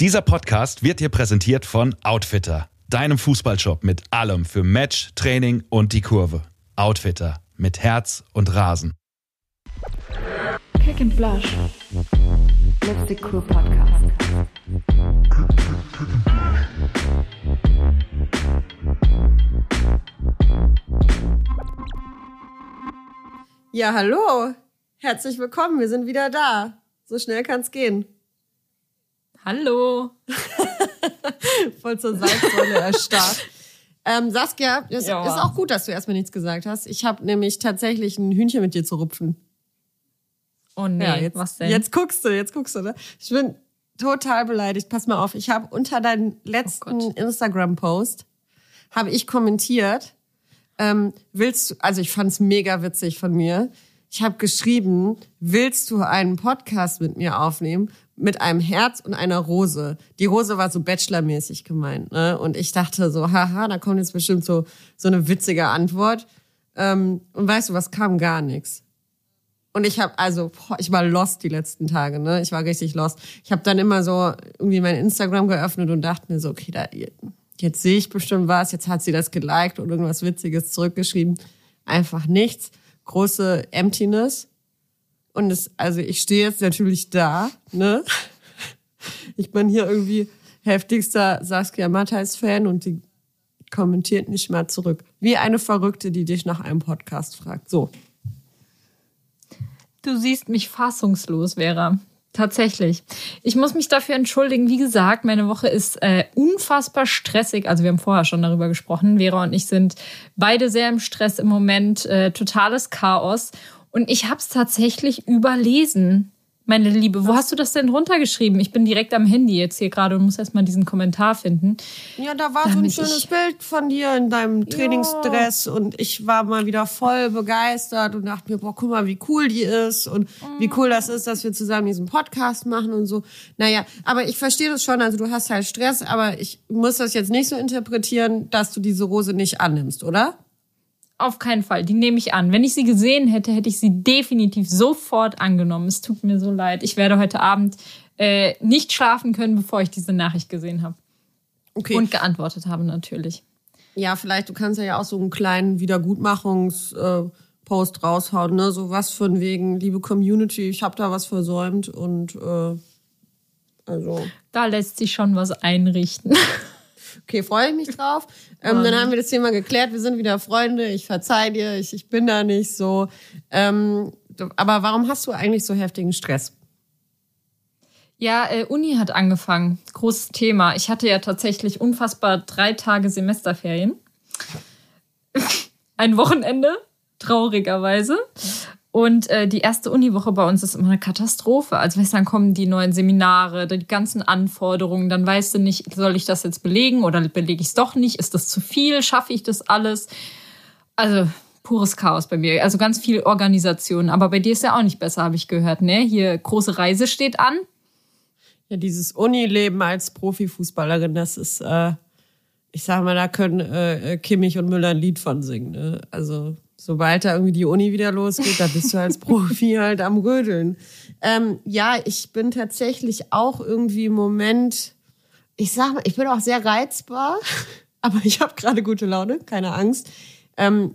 Dieser Podcast wird dir präsentiert von Outfitter, deinem Fußballshop mit allem für Match, Training und die Kurve. Outfitter mit Herz und Rasen. Kick and Blush. Let's Cool Podcast. Ja, hallo. Herzlich willkommen. Wir sind wieder da. So schnell kann's gehen. Hallo. Voll zur Salzsäule erstarrt. Ähm, Saskia, es Ja. ist auch gut, dass du erstmal nichts gesagt hast. Ich habe nämlich tatsächlich ein Hühnchen mit dir zu rupfen. Oh nee, ja, jetzt, was denn? jetzt guckst du, jetzt guckst du, ne? Ich bin total beleidigt. Pass mal auf, ich habe unter deinen letzten Oh. Instagram-Post habe ich kommentiert, ähm, willst du, also ich fand's mega witzig von mir. Ich habe geschrieben, willst du einen Podcast mit mir aufnehmen? Mit einem Herz und einer Rose. Die Rose war so Bachelor-mäßig gemeint, ne? Und ich dachte so, haha, da kommt jetzt bestimmt so, so eine witzige Antwort. Ähm, und weißt du, was kam? Gar nichts. Und ich habe also, boah, ich war lost die letzten Tage, ne? Ich war richtig lost. Ich habe dann immer so irgendwie mein Instagram geöffnet und dachte mir so, okay, da jetzt sehe ich bestimmt was, jetzt hat sie das geliked und irgendwas Witziges zurückgeschrieben. Einfach nichts. Große Emptiness. Und es, also ich stehe jetzt natürlich da, ne? Ich bin hier irgendwie heftigster Saskia Matthijs-Fan und die kommentiert nicht mal zurück. Wie eine Verrückte, die dich nach einem Podcast fragt. So. Du siehst mich fassungslos, Vera. Tatsächlich. Ich muss mich dafür entschuldigen. Wie gesagt, meine Woche ist äh, unfassbar stressig. Also wir haben vorher schon darüber gesprochen. Vera und ich sind beide sehr im Stress im Moment. Äh, totales Chaos. Und ich habe es tatsächlich überlesen. Meine Liebe, wo hast du das denn runtergeschrieben? Ich bin direkt am Handy jetzt hier gerade und muss erstmal diesen Kommentar finden. Ja, da war so ein schönes Bild von dir in deinem Trainingsdress und ich war mal wieder voll begeistert und dachte mir, boah, guck mal, wie cool die ist und wie cool das ist, dass wir zusammen diesen Podcast machen und so. Naja, aber ich verstehe das schon, also du hast halt Stress, aber ich muss das jetzt nicht so interpretieren, dass du diese Rose nicht annimmst, oder? Auf keinen Fall, die nehme ich an. Wenn ich sie gesehen hätte, hätte ich sie definitiv sofort angenommen. Es tut mir so leid. Ich werde heute Abend äh, nicht schlafen können, bevor ich diese Nachricht gesehen habe. Okay. Und geantwortet habe natürlich. ja, vielleicht, du kannst ja auch so einen kleinen Wiedergutmachungs- äh, Post raushauen, ne? So was von wegen, liebe Community, ich habe da was versäumt und äh, also. Da lässt sich schon was einrichten. Okay, freue ich mich drauf. Ähm, dann haben wir das Thema geklärt. Wir sind wieder Freunde. Ich verzeih dir. Ich, ich bin da nicht so. Ähm, aber warum hast du eigentlich so heftigen Stress? Ja, äh, Uni hat angefangen. Großes Thema. Ich hatte ja tatsächlich unfassbar drei Tage Semesterferien. Ein Wochenende, traurigerweise. Und äh, die erste Uniwoche bei uns ist immer eine Katastrophe. Also weißt dann kommen die neuen Seminare, die ganzen Anforderungen, dann weißt du nicht, soll ich das jetzt belegen oder belege ich es doch nicht? Ist das zu viel? Schaffe ich das alles? Also pures Chaos bei mir. Also ganz viel Organisation. Aber bei dir ist ja auch nicht besser, habe ich gehört. Ne? Hier große Reise steht an. Ja, dieses Unileben als Profifußballerin, das ist, äh, ich sag mal, da können äh, Kimmich und Müller ein Lied von singen. Ne? Also sobald da irgendwie die Uni wieder losgeht, da bist du als Profi halt am Rödeln. Ähm, ja, ich bin tatsächlich auch irgendwie im Moment, ich sag mal, ich bin auch sehr reizbar, aber ich habe gerade gute Laune, keine Angst. Ähm,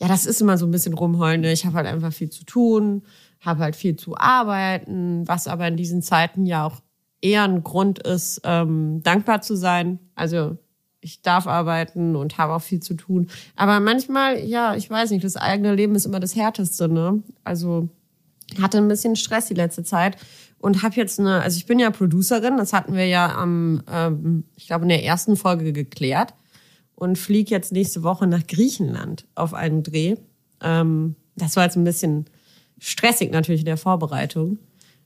ja, das ist immer so ein bisschen rumheulen. Ne? Ich habe halt einfach viel zu tun, habe halt viel zu arbeiten, was aber in diesen Zeiten ja auch eher ein Grund ist, ähm, dankbar zu sein. Also ich darf arbeiten und habe auch viel zu tun. Aber manchmal, ja, ich weiß nicht, das eigene Leben ist immer das Härteste. Ne? Also hatte ein bisschen Stress die letzte Zeit und habe jetzt eine, also ich bin ja Producerin, das hatten wir ja am, ähm, ich glaube in der ersten Folge geklärt und fliege jetzt nächste Woche nach Griechenland auf einen Dreh. Ähm, das war jetzt ein bisschen stressig natürlich in der Vorbereitung.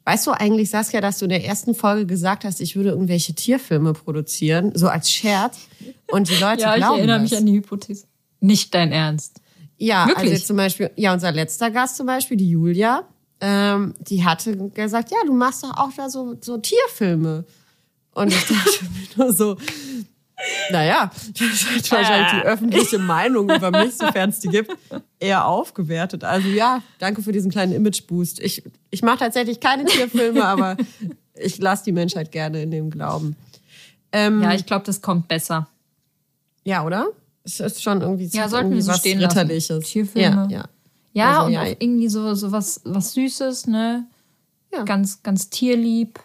Weißt du eigentlich, Saskia, dass du in der ersten Folge gesagt hast, ich würde irgendwelche Tierfilme produzieren, so als Scherz und die Leute Ja, ich glauben erinnere das. mich an die Hypothese. Nicht dein Ernst. Ja, Wirklich? also jetzt zum Beispiel, ja, unser letzter Gast zum Beispiel, die Julia, ähm, die hatte gesagt, ja, du machst doch auch da so, so Tierfilme. Und ich dachte mir nur so, naja, das hat wahrscheinlich die öffentliche Meinung über mich, sofern es die gibt, eher aufgewertet. Also ja, danke für diesen kleinen Image-Boost. Ich, ich mache tatsächlich keine Tierfilme, aber Ich lasse die Menschheit gerne in dem Glauben. Ähm, Ja, ich glaube, das kommt besser. ja, oder? Es ist schon irgendwie, Ja, sollten irgendwie wir so was stehen lassen. Ritterliches. Tierfilme. Ja, ja. Ja, Also, und ja. auch irgendwie so, so was, was Süßes, ne? Ja. Ganz, ganz tierlieb.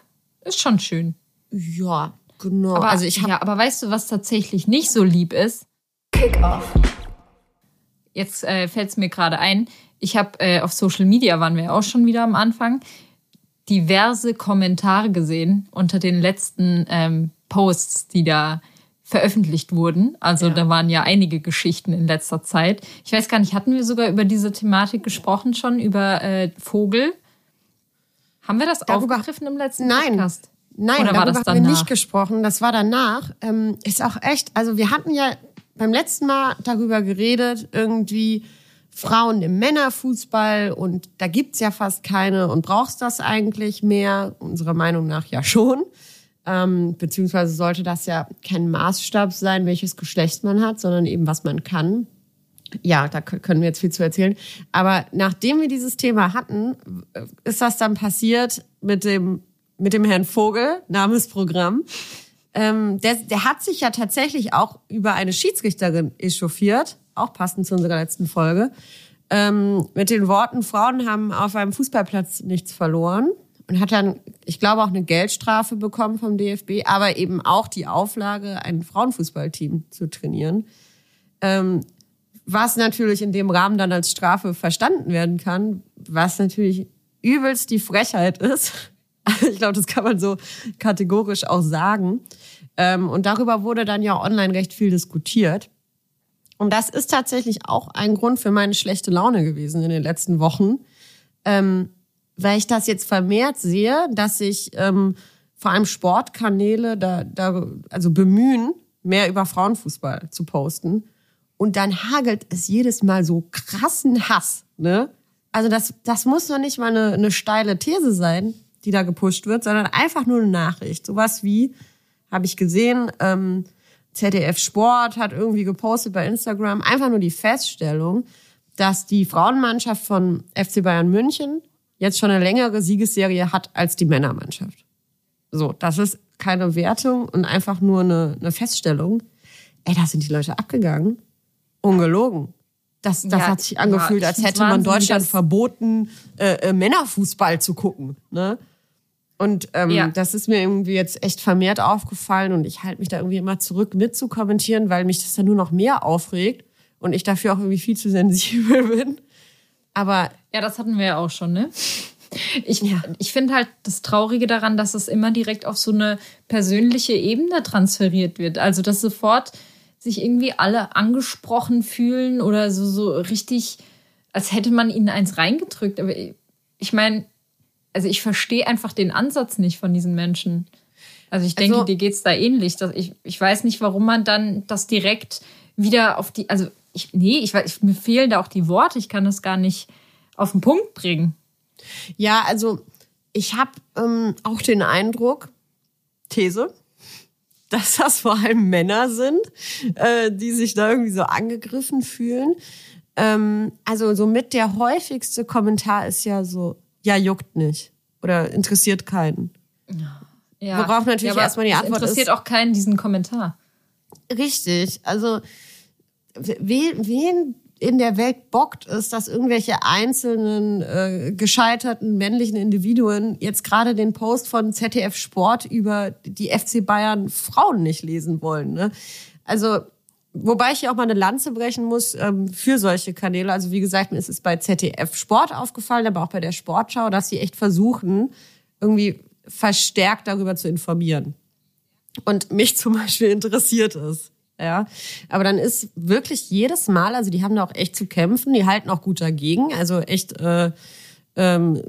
Ist schon schön. ja, genau. Aber, also ich habe ja, aber weißt du, was tatsächlich nicht so lieb ist? Kick-Off. Jetzt äh, fällt es mir gerade ein. Ich habe äh, auf Social Media, waren wir auch schon wieder am Anfang, diverse Kommentare gesehen unter den letzten ähm, Posts, die da veröffentlicht wurden. Also Ja. da waren ja einige Geschichten in letzter Zeit. Ich weiß gar nicht, hatten wir sogar über diese Thematik gesprochen schon, über äh, Vogel? Haben wir das Darüber- aufgegriffen im letzten Nein. Podcast? Nein, Oder war darüber das haben wir nicht gesprochen. Das war danach. Ähm, ist auch echt, also wir hatten ja beim letzten Mal darüber geredet, irgendwie Frauen im Männerfußball und da gibt's ja fast keine und brauchst das eigentlich mehr? Unserer Meinung nach ja schon. Ähm, beziehungsweise sollte das ja kein Maßstab sein, welches Geschlecht man hat, sondern eben was man kann. Ja, da können wir jetzt viel zu erzählen. Aber nachdem wir dieses Thema hatten, ist das dann passiert mit dem, mit dem Herrn Vogel, Namensprogramm. Ähm, der, der hat sich ja tatsächlich auch über eine Schiedsrichterin echauffiert, auch passend zu unserer letzten Folge, ähm, mit den Worten, Frauen haben auf einem Fußballplatz nichts verloren und hat dann, ich glaube, auch eine Geldstrafe bekommen vom DFB, aber eben auch die Auflage, ein Frauenfußballteam zu trainieren was natürlich in dem Rahmen dann als Strafe verstanden werden kann, was natürlich übelst die Frechheit ist. Ich glaube, das kann man so kategorisch auch sagen. Ähm, und darüber wurde dann ja online recht viel diskutiert. Und das ist tatsächlich auch ein Grund für meine schlechte Laune gewesen in den letzten Wochen, ähm, weil ich das jetzt vermehrt sehe, dass sich ähm, vor allem Sportkanäle da, da also bemühen, mehr über Frauenfußball zu posten. Und dann hagelt es jedes Mal so krassen Hass. Ne? Also das, das muss noch nicht mal eine, eine steile These sein, die da gepusht wird, sondern einfach nur eine Nachricht. Sowas wie, habe ich gesehen, ähm, ZDF Sport hat irgendwie gepostet bei Instagram, einfach nur die Feststellung, dass die Frauenmannschaft von FC Bayern München jetzt schon eine längere Siegesserie hat als die Männermannschaft. So, das ist keine Wertung und einfach nur eine, eine Feststellung. Ey, da sind die Leute abgegangen. Ungelogen. Das, das Ja, hat sich angefühlt, ja, als hätte man Deutschland verboten, äh, äh, Männerfußball zu gucken. Ne? Und ähm, Ja. das ist mir irgendwie jetzt echt vermehrt aufgefallen und ich halte mich da irgendwie immer zurück mitzukommentieren, weil mich das dann nur noch mehr aufregt und ich dafür auch irgendwie viel zu sensibel bin. Aber Ja, das hatten wir ja auch schon, ne? Ich, Ja. ich finde halt das Traurige daran, dass es immer direkt auf so eine persönliche Ebene transferiert wird. Also, dass sofort sich irgendwie alle angesprochen fühlen oder so, so richtig, als hätte man ihnen eins reingedrückt. Aber ich meine, also ich verstehe einfach den Ansatz nicht von diesen Menschen. Also ich denke, Also- dir geht's da ähnlich. Dass ich, ich weiß nicht, warum man dann das direkt wieder auf die, also ich, nee, ich weiß, mir fehlen da auch die Worte. Ich kann das gar nicht auf den Punkt bringen. Ja, also ich habe ähm, auch den Eindruck, These, dass das vor allem Männer sind, äh, die sich da irgendwie so angegriffen fühlen. Ähm, also so mit der häufigste Kommentar ist ja so, ja, juckt nicht oder interessiert keinen. Ja. Worauf natürlich aber erstmal die Antwort interessiert ist- auch keinen diesen Kommentar. Richtig, also wen, wen in der Welt bockt es, dass irgendwelche einzelnen äh, gescheiterten männlichen Individuen jetzt gerade den Post von ZDF Sport über die FC Bayern Frauen nicht lesen wollen. Ne? Also wobei ich ja auch mal eine Lanze brechen muss ähm, für solche Kanäle. Also wie gesagt, mir ist es bei ZDF Sport aufgefallen, aber auch bei der Sportschau, dass sie echt versuchen, irgendwie verstärkt darüber zu informieren und mich zum Beispiel interessiert es. Ja, aber dann ist wirklich jedes Mal, also die haben da auch echt zu kämpfen, die halten auch gut dagegen, also echt äh, ähm,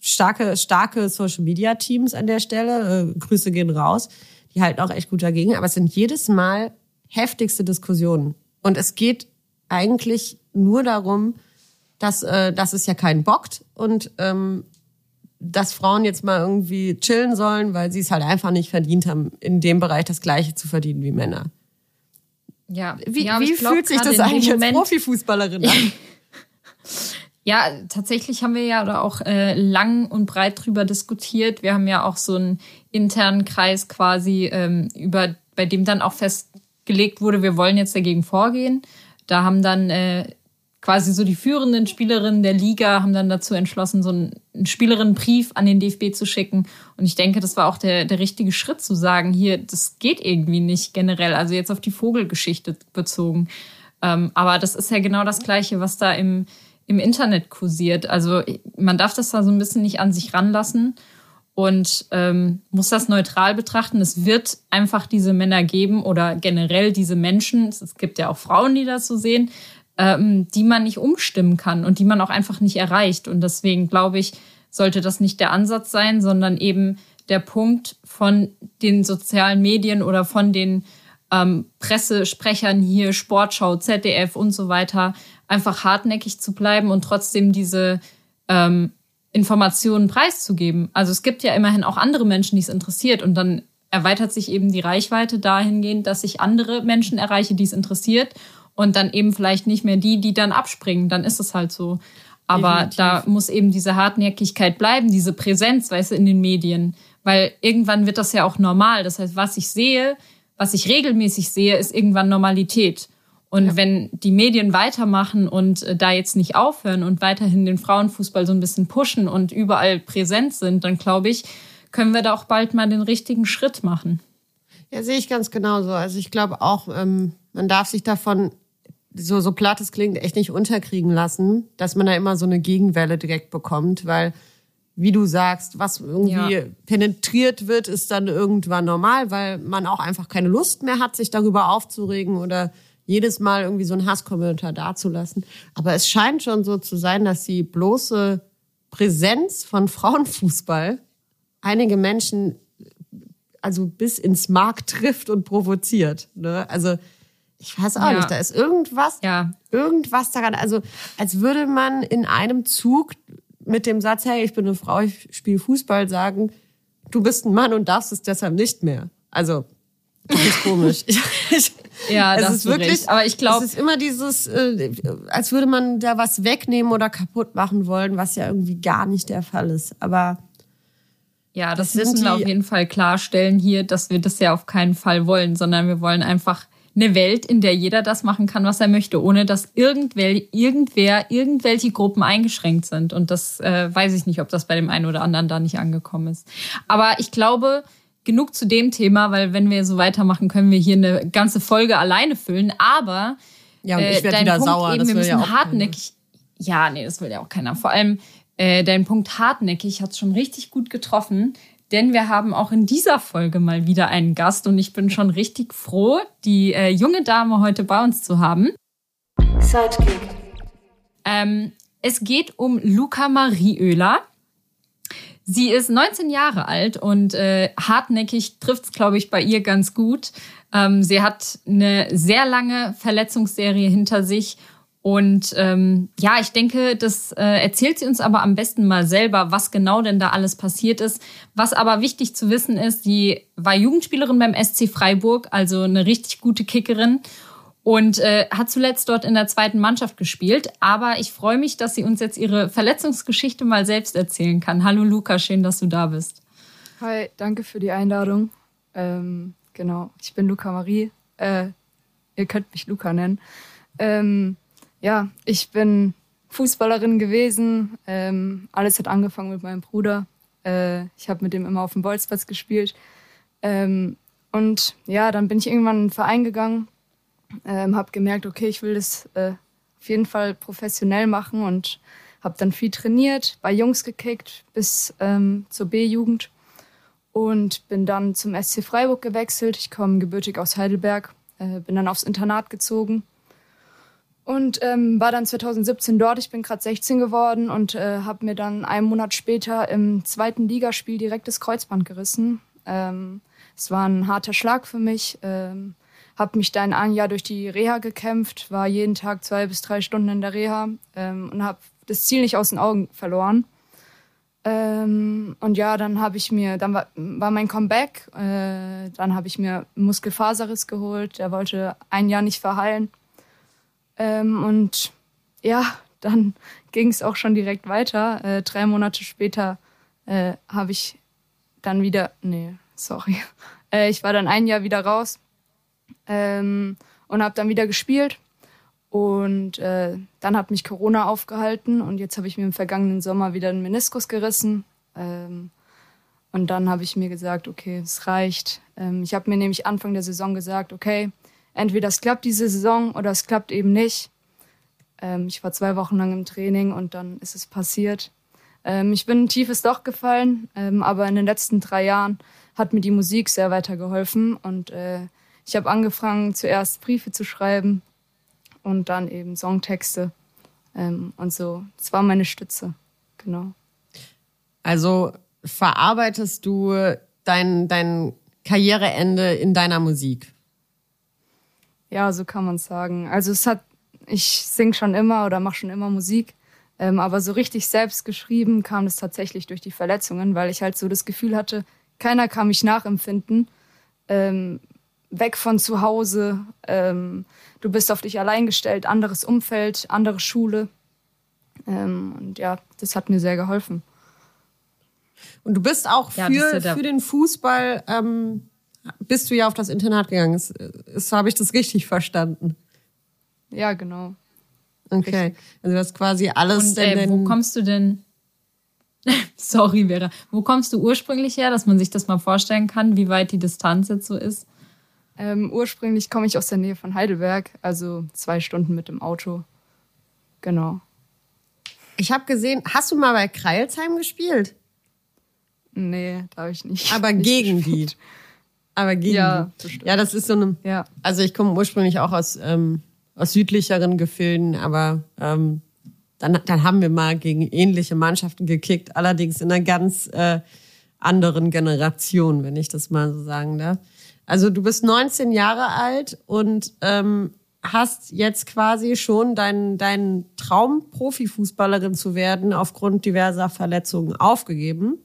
starke, starke Social Media Teams an der Stelle. Äh, Grüße gehen raus. Die halten auch echt gut dagegen, aber es sind jedes Mal heftigste Diskussionen. Und es geht eigentlich nur darum, dass, äh, dass es ja keinen bockt und ähm, dass Frauen jetzt mal irgendwie chillen sollen, weil sie es halt einfach nicht verdient haben, in dem Bereich das Gleiche zu verdienen wie Männer. Ja, Wie, ja, wie glaub, fühlt sich das eigentlich als Profifußballerin an? Ja, tatsächlich haben wir ja da auch äh, lang und breit drüber diskutiert. Wir haben ja auch so einen internen Kreis quasi, ähm, über, bei dem dann auch festgelegt wurde, wir wollen jetzt dagegen vorgehen. Da haben dann äh, quasi so die führenden Spielerinnen der Liga haben dann dazu entschlossen, so einen, einen Spielerinnenbrief an den DFB zu schicken. Und ich denke, das war auch der, der richtige Schritt zu sagen, hier, das geht irgendwie nicht generell, also jetzt auf die Vogelgeschichte bezogen. Ähm, aber das ist ja genau das Gleiche, was da im, im Internet kursiert. Also man darf das da so ein bisschen nicht an sich ranlassen und ähm, muss das neutral betrachten. Es wird einfach diese Männer geben oder generell diese Menschen. Es gibt ja auch Frauen, die das so sehen, ähm, die man nicht umstimmen kann und die man auch einfach nicht erreicht. Und deswegen glaube ich, sollte das nicht der Ansatz sein, sondern eben der Punkt von den sozialen Medien oder von den ähm, Pressesprechern hier, Sportschau, ZDF und so weiter, einfach hartnäckig zu bleiben und trotzdem diese ähm, Informationen preiszugeben. Also es gibt ja immerhin auch andere Menschen, die es interessiert und dann erweitert sich eben die Reichweite dahingehend, dass ich andere Menschen erreiche, die es interessiert und dann eben vielleicht nicht mehr die, die dann abspringen. Dann ist es halt so. Aber Definitiv. da muss eben diese Hartnäckigkeit bleiben, diese Präsenz, weißt du, in den Medien. Weil irgendwann wird das ja auch normal. Das heißt, was ich sehe, was ich regelmäßig sehe, ist irgendwann Normalität. Und ja. wenn die Medien weitermachen und äh, da jetzt nicht aufhören und weiterhin den Frauenfußball so ein bisschen pushen und überall präsent sind, dann glaube ich, können wir da auch bald mal den richtigen Schritt machen. Ja, sehe ich ganz genauso. Also ich glaube auch, ähm, man darf sich davon so, so platt es klingt, echt nicht unterkriegen lassen, dass man da immer so eine Gegenwelle direkt bekommt, weil, wie du sagst, was irgendwie ja. penetriert wird, ist dann irgendwann normal, weil man auch einfach keine Lust mehr hat, sich darüber aufzuregen oder jedes Mal irgendwie so einen Hasskommentar dazulassen. Aber es scheint schon so zu sein, dass die bloße Präsenz von Frauenfußball einige Menschen also bis ins Mark trifft und provoziert. Ne? Also ich weiß auch ja. nicht, da ist irgendwas, ja. irgendwas daran. Also als würde man in einem Zug mit dem Satz, hey, ich bin eine Frau, ich spiele Fußball, sagen, du bist ein Mann und darfst es deshalb nicht mehr. Also das ist komisch. ja, das ist wirklich. Recht. Aber ich glaube, es ist immer dieses, äh, als würde man da was wegnehmen oder kaputt machen wollen, was ja irgendwie gar nicht der Fall ist. Aber ja, das, das müssen wir auf jeden Fall klarstellen hier, dass wir das ja auf keinen Fall wollen, sondern wir wollen einfach eine Welt, in der jeder das machen kann, was er möchte, ohne dass irgendwer, irgendwer, irgendwelche Gruppen eingeschränkt sind. Und das äh, weiß ich nicht, ob das bei dem einen oder anderen da nicht angekommen ist. Aber ich glaube, genug zu dem Thema, weil wenn wir so weitermachen, können wir hier eine ganze Folge alleine füllen. Aber ja, und ich äh, wieder Punkt sauer. Eben, das wir müssen ja hartnäckig. Ja, nee, das will ja auch keiner. Vor allem äh, dein Punkt hartnäckig hat schon richtig gut getroffen denn wir haben auch in dieser Folge mal wieder einen Gast und ich bin schon richtig froh, die äh, junge Dame heute bei uns zu haben. Sidekick. Ähm, es geht um Luca Marie Oehler. Sie ist 19 Jahre alt und äh, hartnäckig trifft's, glaube ich, bei ihr ganz gut. Ähm, sie hat eine sehr lange Verletzungsserie hinter sich und ähm, ja, ich denke, das äh, erzählt sie uns aber am besten mal selber, was genau denn da alles passiert ist. Was aber wichtig zu wissen ist, sie war Jugendspielerin beim SC Freiburg, also eine richtig gute Kickerin und äh, hat zuletzt dort in der zweiten Mannschaft gespielt. Aber ich freue mich, dass sie uns jetzt ihre Verletzungsgeschichte mal selbst erzählen kann. Hallo Luca, schön, dass du da bist. Hi, danke für die Einladung. Ähm, genau, ich bin Luca Marie. Äh, ihr könnt mich Luca nennen. Ähm, ja, ich bin Fußballerin gewesen. Ähm, alles hat angefangen mit meinem Bruder. Äh, ich habe mit dem immer auf dem Bolzplatz gespielt. Ähm, und ja, dann bin ich irgendwann in einen Verein gegangen, ähm, habe gemerkt, okay, ich will das äh, auf jeden Fall professionell machen und habe dann viel trainiert, bei Jungs gekickt bis ähm, zur B-Jugend und bin dann zum SC Freiburg gewechselt. Ich komme gebürtig aus Heidelberg, äh, bin dann aufs Internat gezogen und ähm, war dann 2017 dort. Ich bin gerade 16 geworden und äh, habe mir dann einen Monat später im zweiten Ligaspiel direkt das Kreuzband gerissen. Ähm, es war ein harter Schlag für mich. Ähm, habe mich dann ein Jahr durch die Reha gekämpft, war jeden Tag zwei bis drei Stunden in der Reha ähm, und habe das Ziel nicht aus den Augen verloren. Ähm, und ja, dann habe ich mir, dann war, war mein Comeback. Äh, dann habe ich mir Muskelfaserriss geholt. Der wollte ein Jahr nicht verheilen. Ähm, und ja, dann ging es auch schon direkt weiter. Äh, drei Monate später äh, habe ich dann wieder, nee, sorry, äh, ich war dann ein Jahr wieder raus ähm, und habe dann wieder gespielt. Und äh, dann hat mich Corona aufgehalten und jetzt habe ich mir im vergangenen Sommer wieder einen Meniskus gerissen. Ähm, und dann habe ich mir gesagt, okay, es reicht. Ähm, ich habe mir nämlich Anfang der Saison gesagt, okay, entweder es klappt diese Saison oder es klappt eben nicht. Ähm, ich war zwei Wochen lang im Training und dann ist es passiert. Ähm, ich bin ein tiefes Loch gefallen, ähm, aber in den letzten drei Jahren hat mir die Musik sehr weitergeholfen und äh, ich habe angefangen, zuerst Briefe zu schreiben und dann eben Songtexte ähm, und so. Das war meine Stütze, genau. Also verarbeitest du dein, dein Karriereende in deiner Musik? Ja, so kann man sagen. Also es hat, ich sing schon immer oder mache schon immer Musik, ähm, aber so richtig selbst geschrieben kam es tatsächlich durch die Verletzungen, weil ich halt so das Gefühl hatte, keiner kann mich nachempfinden. Ähm, weg von zu Hause, ähm, du bist auf dich allein gestellt, anderes Umfeld, andere Schule. Ähm, und ja, das hat mir sehr geholfen. Und du bist auch Ja, für, ja der- für den Fußball, ähm, bist du ja auf das Internat gegangen. Ist, ist, Habe ich das richtig verstanden? Ja, genau. Okay. Also das ist quasi alles Und äh, wo kommst du denn? Sorry, Vera. Wo kommst du ursprünglich her, dass man sich das mal vorstellen kann, wie weit die Distanz jetzt so ist? Ähm, ursprünglich komme ich aus der Nähe von Heidelberg, also zwei Stunden mit dem Auto. Genau. Ich habe gesehen, hast du mal bei Kreilsheim gespielt? Nee, darf ich nicht. Aber nicht gegen gespielt. die. Aber gegen Ja, die. bestimmt. Ja, das ist so eine. Ja. Also ich komme ursprünglich auch aus, ähm, aus südlicheren Gefilden, aber ähm, dann, dann haben wir mal gegen ähnliche Mannschaften gekickt, allerdings in einer ganz äh, anderen Generation, wenn ich das mal so sagen darf. Also du bist 19 Jahre alt und ähm, hast jetzt quasi schon deinen deinen Traum, Profifußballerin zu werden, aufgrund diverser Verletzungen aufgegeben.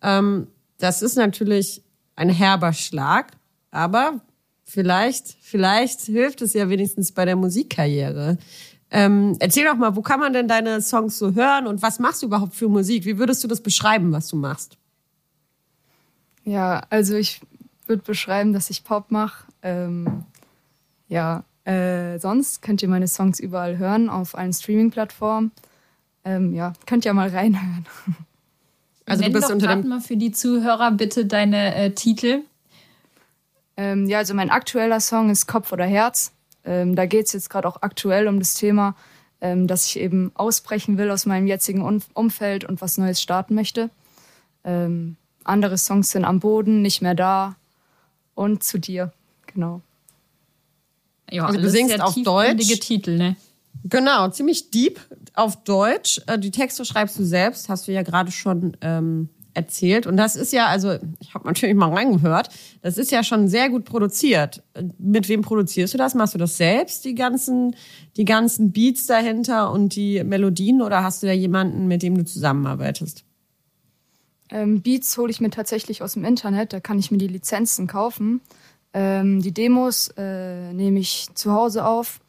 Ähm, das ist natürlich ein herber Schlag, aber vielleicht, vielleicht hilft es ja wenigstens bei der Musikkarriere. Ähm, erzähl doch mal, wo kann man denn deine Songs so hören und was machst du überhaupt für Musik? Wie würdest du das beschreiben, was du machst? Ja, also ich würde beschreiben, dass ich Pop mache. Ähm, ja, äh, sonst könnt ihr meine Songs überall hören, auf allen Streaming-Plattformen. Ähm, ja, könnt ihr mal reinhören. Also Nenn du bist doch unter dem mal für die Zuhörer bitte deine äh, Titel. Ähm, ja, also mein aktueller Song ist Kopf oder Herz. Ähm, da geht es jetzt gerade auch aktuell um das Thema, ähm, dass ich eben ausbrechen will aus meinem jetzigen um Umfeld und was Neues starten möchte. Ähm, andere Songs sind am Boden, nicht mehr da und zu dir. Genau. Ja, Also du singst sehr auf Deutsch? Titel, ne? Genau, ziemlich deep auf Deutsch. Äh, Die Texte schreibst du selbst, hast du ja gerade schon ähm, erzählt. Und das ist ja, also ich habe natürlich mal reingehört, das ist ja schon sehr gut produziert. Mit wem produzierst du das? Machst du das selbst, die ganzen, die ganzen Beats dahinter und die Melodien? Oder hast du da jemanden, mit dem du zusammenarbeitest? Ähm, Beats hole ich mir tatsächlich aus dem Internet, da kann ich mir die Lizenzen kaufen. Ähm, die Demos äh, nehme ich zu Hause auf.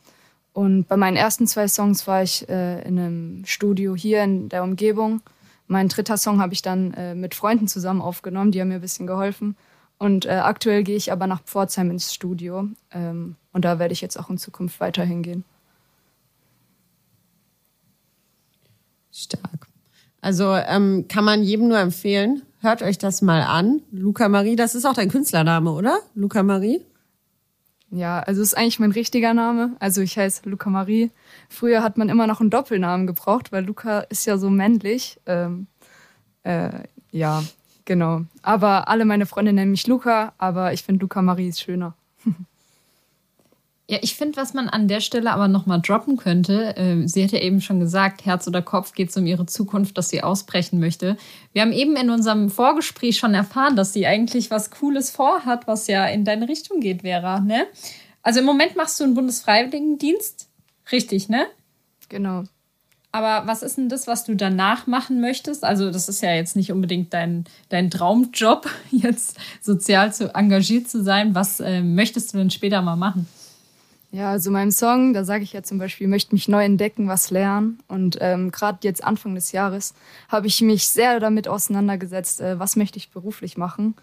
Und bei meinen ersten zwei Songs war ich äh, in einem Studio hier in der Umgebung. Mein dritter Song habe ich dann äh, mit Freunden zusammen aufgenommen, die haben mir ein bisschen geholfen. Und äh, aktuell gehe ich aber nach Pforzheim ins Studio. Ähm, und da werde ich jetzt auch in Zukunft weiter hingehen. Stark. Also ähm, kann man jedem nur empfehlen, hört euch das mal an. Luca Marie, das ist auch dein Künstlername, oder? Luca Marie? Ja, also ist eigentlich mein richtiger Name. Also ich heiße Luca Marie. Früher hat man immer noch einen Doppelnamen gebraucht, weil Luca ist ja so männlich. Ähm, äh, ja, genau. Aber alle meine Freunde nennen mich Luca, aber ich finde Luca Marie ist schöner. Ja, ich finde, was man an der Stelle aber nochmal droppen könnte, äh, sie hat ja eben schon gesagt, Herz oder Kopf geht es um ihre Zukunft, dass sie ausbrechen möchte. Wir haben eben in unserem Vorgespräch schon erfahren, dass sie eigentlich was Cooles vorhat, was ja in deine Richtung geht, Vera. Ne? Also im Moment machst du einen Bundesfreiwilligendienst, richtig, ne? Genau. Aber was ist denn das, was du danach machen möchtest? Also, das ist ja jetzt nicht unbedingt dein, dein Traumjob, jetzt sozial zu engagiert zu sein. Was äh, möchtest du denn später mal machen? Ja, also meinem Song, da sage ich ja zum Beispiel, möchte mich neu entdecken, was lernen. Und ähm, gerade jetzt Anfang des Jahres habe ich mich sehr damit auseinandergesetzt, äh, was möchte ich beruflich machen.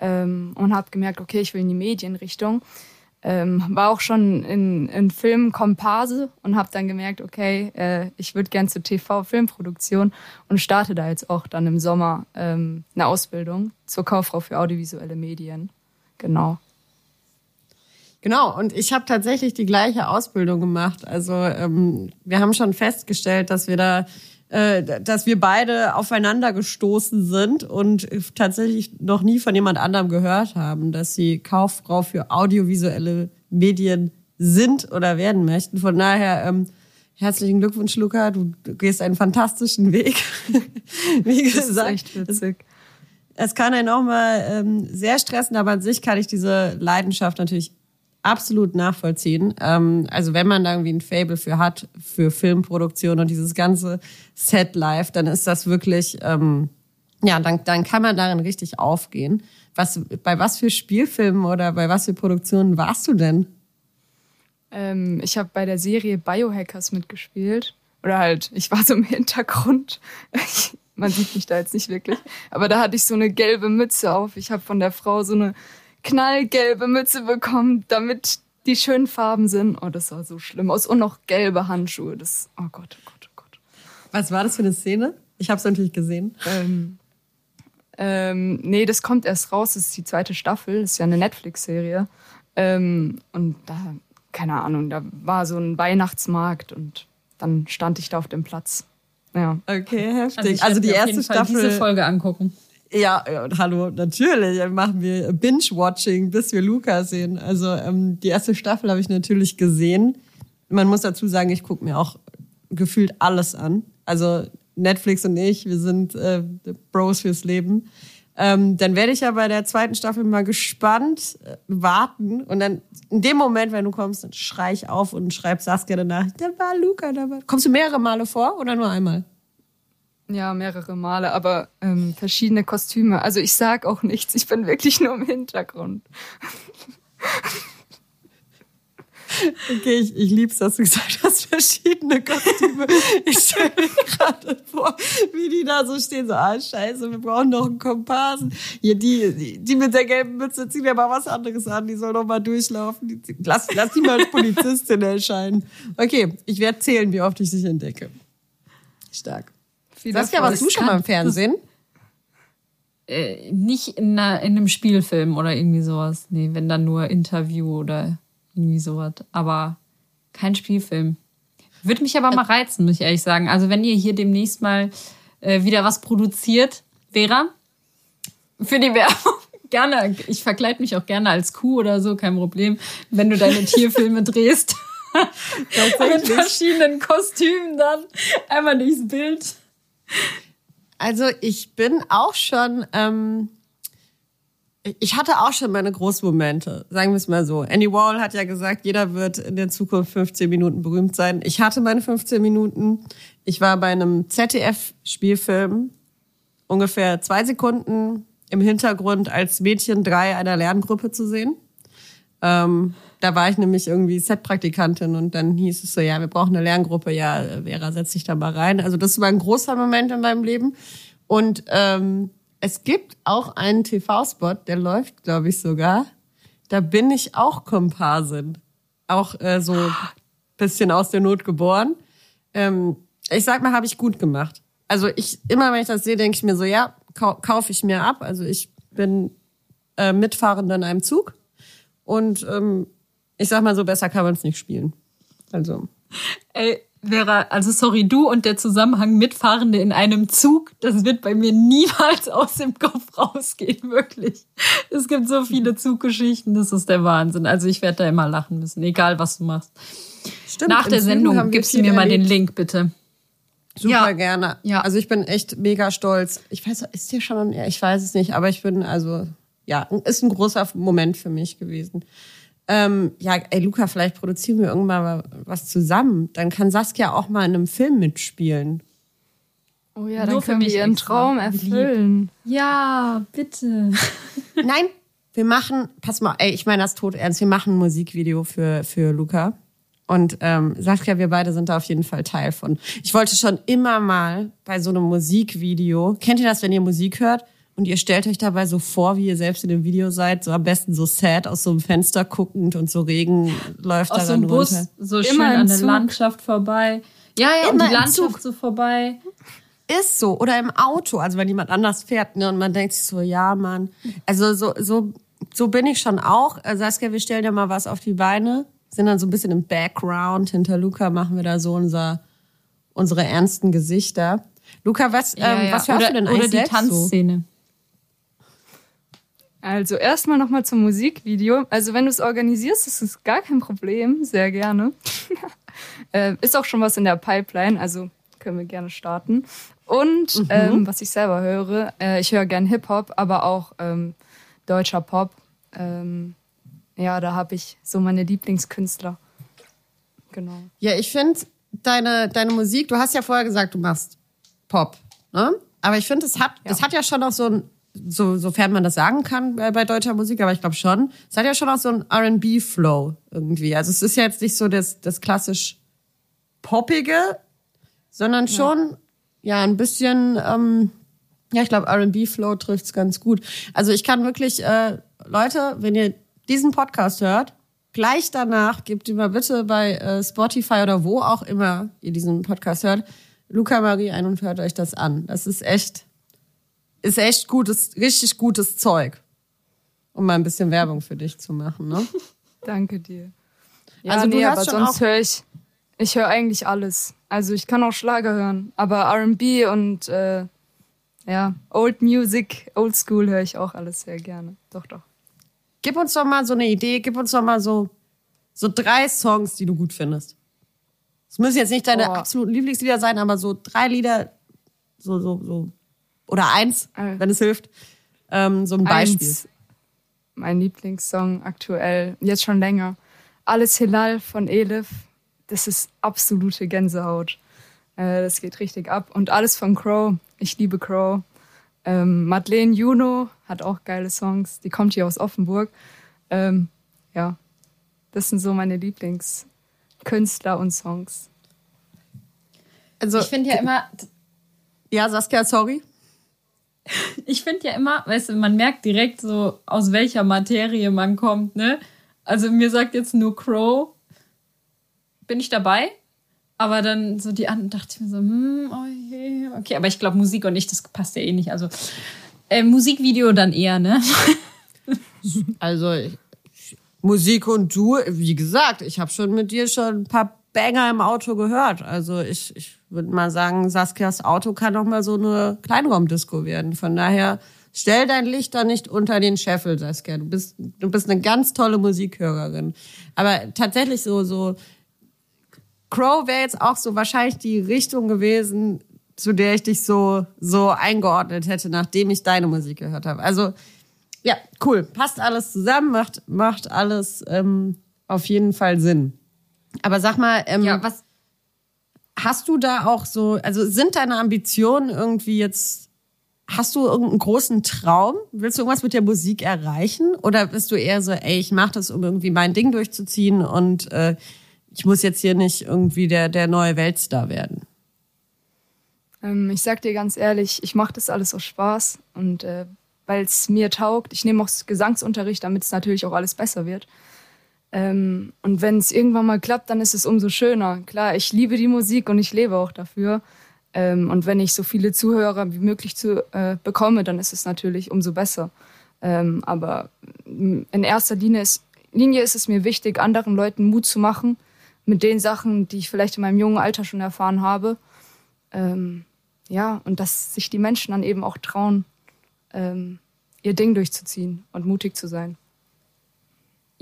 Ähm, und habe gemerkt, okay, ich will in die Medienrichtung. Ähm, war auch schon in, in Film Komparse und habe dann gemerkt, okay, äh, ich würde gern zur TV-Filmproduktion und starte da jetzt auch dann im Sommer ähm, eine Ausbildung zur Kauffrau für audiovisuelle Medien. Genau. Genau, und ich habe tatsächlich die gleiche Ausbildung gemacht. Also ähm, wir haben schon festgestellt, dass wir da, äh, dass wir beide aufeinander gestoßen sind und tatsächlich noch nie von jemand anderem gehört haben, dass sie Kauffrau für audiovisuelle Medien sind oder werden möchten. Von daher ähm, herzlichen Glückwunsch, Luca. Du, du gehst einen fantastischen Weg. Wie gesagt, Das ist echt witzig. es kann einen auch mal ähm, sehr stressen, aber an sich kann ich diese Leidenschaft natürlich absolut nachvollziehen. Ähm, also wenn man da irgendwie ein Fable für hat, für Filmproduktion und dieses ganze Set-Life, dann ist das wirklich, ähm, ja, dann, dann kann man darin richtig aufgehen. Was, bei was für Spielfilmen oder bei was für Produktionen warst du denn? Ähm, ich habe bei der Serie Biohackers mitgespielt. Oder halt, ich war so im Hintergrund. Man sieht mich da jetzt nicht wirklich. Aber da hatte ich so eine gelbe Mütze auf. Ich habe von der Frau so eine knallgelbe Mütze bekommen, damit die schönen Farben sind. Oh, das sah so schlimm aus. Und noch gelbe Handschuhe. Das, oh Gott, oh Gott, oh Gott. Was war das für eine Szene? Ich habe es natürlich gesehen. Ähm, ähm, nee, das kommt erst raus. Das ist die zweite Staffel. Das ist ja eine Netflix-Serie. Ähm, und da, keine Ahnung, da war so ein Weihnachtsmarkt und dann stand ich da auf dem Platz. Ja. Okay, heftig. ich Also, werd die erste jeden Fall Staffel. diese Folge angucken. Ja, und hallo, natürlich machen wir Binge-Watching, bis wir Luca sehen. Also ähm, die erste Staffel habe ich natürlich gesehen. Man muss dazu sagen, ich gucke mir auch gefühlt alles an. Also Netflix und ich, wir sind äh, Bros fürs Leben. Ähm, dann werde ich ja bei der zweiten Staffel mal gespannt äh, warten. Und dann in dem Moment, wenn du kommst, dann schrei ich auf und schreib Saskia danach, da war Luca dabei. Kommst du mehrere Male vor oder nur einmal? Ja, mehrere Male, aber ähm, verschiedene Kostüme. Also ich sag auch nichts, ich bin wirklich nur im Hintergrund. Okay, ich, ich lieb's, dass du gesagt hast, verschiedene Kostüme. Ich stelle mir gerade vor, wie die da so stehen, so, ah, scheiße, wir brauchen noch einen Komparsen. Hier, die, die, die mit der gelben Mütze, zieh mir mal was anderes an, die soll noch mal durchlaufen. Die, lass, lass die mal als Polizistin erscheinen. Okay, ich werde zählen, wie oft ich dich entdecke. Stark. Saskia, warst du schon mal im Fernsehen? Äh, nicht in, einer, in einem Spielfilm oder irgendwie sowas. Nee, wenn dann nur Interview oder irgendwie sowas. Aber kein Spielfilm. Würde mich aber mal reizen, muss ich ehrlich sagen. Also wenn ihr hier demnächst mal äh, wieder was produziert, Vera, für die Werbung, gerne. Ich verkleide mich auch gerne als Kuh oder so, kein Problem. Wenn du deine Tierfilme drehst. Mit verschiedenen Kostümen dann. Einmal durchs Bild. Also ich bin auch schon, ähm, ich hatte auch schon meine Großmomente, sagen wir es mal so. Andy Wall hat ja gesagt, jeder wird in der Zukunft 15 Minuten berühmt sein. Ich hatte meine 15 Minuten. Ich war bei einem ZDF-Spielfilm ungefähr zwei Sekunden im Hintergrund als Mädchen drei einer Lerngruppe zu sehen. Ähm, da war ich nämlich irgendwie Set-Praktikantin und dann hieß es so, ja, wir brauchen eine Lerngruppe. Ja, Vera, setz dich da mal rein. Also das war ein großer Moment in meinem Leben. Und ähm, es gibt auch einen TV-Spot, der läuft, glaube ich, sogar. Da bin ich auch Komparsin. Auch äh, so bisschen aus der Not geboren. Ähm, ich sag mal, habe ich gut gemacht. Also ich, immer wenn ich das sehe, denke ich mir so, ja, kau kaufe ich mir ab. Also ich bin äh, Mitfahrende in einem Zug. Und ähm, ich sag mal so, besser kann man es nicht spielen. Also. Ey, Vera, also sorry, du und der Zusammenhang Mitfahrende in einem Zug, das wird bei mir niemals aus dem Kopf rausgehen, wirklich. Es gibt so viele Zuggeschichten, das ist der Wahnsinn. Also ich werde da immer lachen müssen, egal was du machst. Stimmt, Nach der Sendung gibst du mir mal den erlebt. Link, bitte. Super Ja. gerne. Ja. Also ich bin echt mega stolz. Ich weiß, ist dir schon, ich weiß es nicht, aber ich bin also, ja, ist ein großer Moment für mich gewesen. Ähm, ja, ey Luca, vielleicht produzieren wir irgendwann mal was zusammen. Dann kann Saskia auch mal in einem Film mitspielen. Oh ja, Nur dann können wir ihren. Traum Wie lieb. erfüllen. Ja, bitte. Nein, wir machen, pass mal, ey, ich meine das tot ernst, wir machen ein Musikvideo für, für Luca. Und ähm, Saskia, wir beide sind da auf jeden Fall Teil von. Ich wollte schon immer mal bei so einem Musikvideo, kennt ihr das, wenn ihr Musik hört und ihr stellt euch dabei so vor, wie ihr selbst in dem Video seid, so am besten so sad aus so einem Fenster guckend und so Regen läuft Aus so einem Bus, runter. so schön Immer im an der Zug. Landschaft vorbei. Ja, ja, Immer die im Landschaft Zug. so vorbei. Ist so. Oder im Auto, also wenn jemand anders fährt, ne, und man denkt sich so, ja, Mann. Also so, so, so bin ich schon auch. Äh, Saskia, wir stellen ja mal was auf die Beine, sind dann so ein bisschen im Background. Hinter Luca machen wir da so unser, unsere ernsten Gesichter. Luca, was, Ja, ähm, ja. was hörst oder, du denn Oder eigentlich die selbst so? Also erstmal nochmal zum Musikvideo. Also wenn du es organisierst, ist es gar kein Problem, sehr gerne. äh, ist auch schon was in der Pipeline, also können wir gerne starten. Und ähm, was ich selber höre, äh, ich höre gern Hip-Hop, aber auch ähm, deutscher Pop. Ähm, ja, da habe ich so meine Lieblingskünstler. Genau. Ja, ich finde deine, deine Musik, du hast ja vorher gesagt, du machst Pop, ne? Aber ich finde, es hat, es hat ja schon auch so ein, so, sofern man das sagen kann bei, bei deutscher Musik, aber ich glaube schon, es hat ja schon auch so ein R&B-Flow irgendwie. Also es ist ja jetzt nicht so das, das klassisch Poppige, sondern schon, ja, ein bisschen, ähm, ja, ich glaube, R&B-Flow trifft's ganz gut. Also ich kann wirklich, äh, Leute, wenn ihr diesen Podcast hört, gleich danach gebt ihr mal bitte bei äh, Spotify oder wo auch immer ihr diesen Podcast hört, Luca Marie ein und hört euch das an. Das ist echt, ist echt gutes, richtig gutes Zeug. Um mal ein bisschen Werbung für dich zu machen, ne? Danke dir. Ja, Also du nee, aber schon sonst auch- höre ich, ich höre eigentlich alles. Also ich kann auch Schlager hören, aber R&B und äh, ja, Old Music, Old School höre ich auch alles sehr gerne. Doch, doch. Gib uns doch mal so eine Idee, gib uns doch mal so, so drei Songs, die du gut findest. Es müssen jetzt nicht deine Boah. absoluten Lieblingslieder sein, aber so drei Lieder, so, so, so, oder eins, Äh. wenn es hilft. Ähm, so ein Beispiel. Eins, mein Lieblingssong aktuell, jetzt schon länger. Alles Hilal von Elif. Das ist absolute Gänsehaut. Äh, das geht richtig ab. Und alles von Crow. Ich liebe Crow. Ähm, Madeleine Juno hat auch geile Songs. Die kommt hier aus Offenburg. Ähm, ja, das sind so meine Lieblingskünstler und Songs. Also, Ich finde ja immer, ja, Saskia, sorry. Ich finde ja immer, weißt du, man merkt direkt so, aus welcher Materie man kommt, ne? Also mir sagt jetzt nur Crow, bin ich dabei? Aber dann so die anderen dachte ich mir so, hm, oh je, okay, aber ich glaube Musik und ich, das passt ja eh nicht. Also äh, Musikvideo dann eher, ne? Also, ich, Musik und du, wie gesagt, ich habe schon mit dir schon ein paar Banger im Auto gehört. Also, ich, ich würde mal sagen, Saskias Auto kann auch mal so eine Kleinraumdisco werden. Von daher, stell dein Licht da nicht unter den Scheffel, Saskia. Du bist, du bist eine ganz tolle Musikhörerin. Aber tatsächlich so, so, Crow wäre jetzt auch so wahrscheinlich die Richtung gewesen, zu der ich dich so, so eingeordnet hätte, nachdem ich deine Musik gehört habe. Also, ja, cool. Passt alles zusammen, macht, macht alles ähm, auf jeden Fall Sinn. Aber sag mal, ähm, Ja, was, hast du da auch so, also sind deine Ambitionen irgendwie jetzt, hast du irgendeinen großen Traum? Willst du irgendwas mit der Musik erreichen? Oder bist du eher so, ey, ich mache das, um irgendwie mein Ding durchzuziehen und äh, ich muss jetzt hier nicht irgendwie der, der neue Weltstar werden? Ähm, ich sag dir ganz ehrlich, ich mache das alles aus Spaß und äh, weil es mir taugt. Ich nehme auch Gesangsunterricht, damit es natürlich auch alles besser wird. Ähm, und wenn es irgendwann mal klappt, dann ist es umso schöner. Klar, ich liebe die Musik und ich lebe auch dafür. Ähm, und wenn ich so viele Zuhörer wie möglich zu, äh, bekomme, dann ist es natürlich umso besser. Ähm, aber in erster Linie ist, Linie ist es mir wichtig, anderen Leuten Mut zu machen mit den Sachen, die ich vielleicht in meinem jungen Alter schon erfahren habe. Ähm, ja, und dass sich die Menschen dann eben auch trauen, ähm, ihr Ding durchzuziehen und mutig zu sein.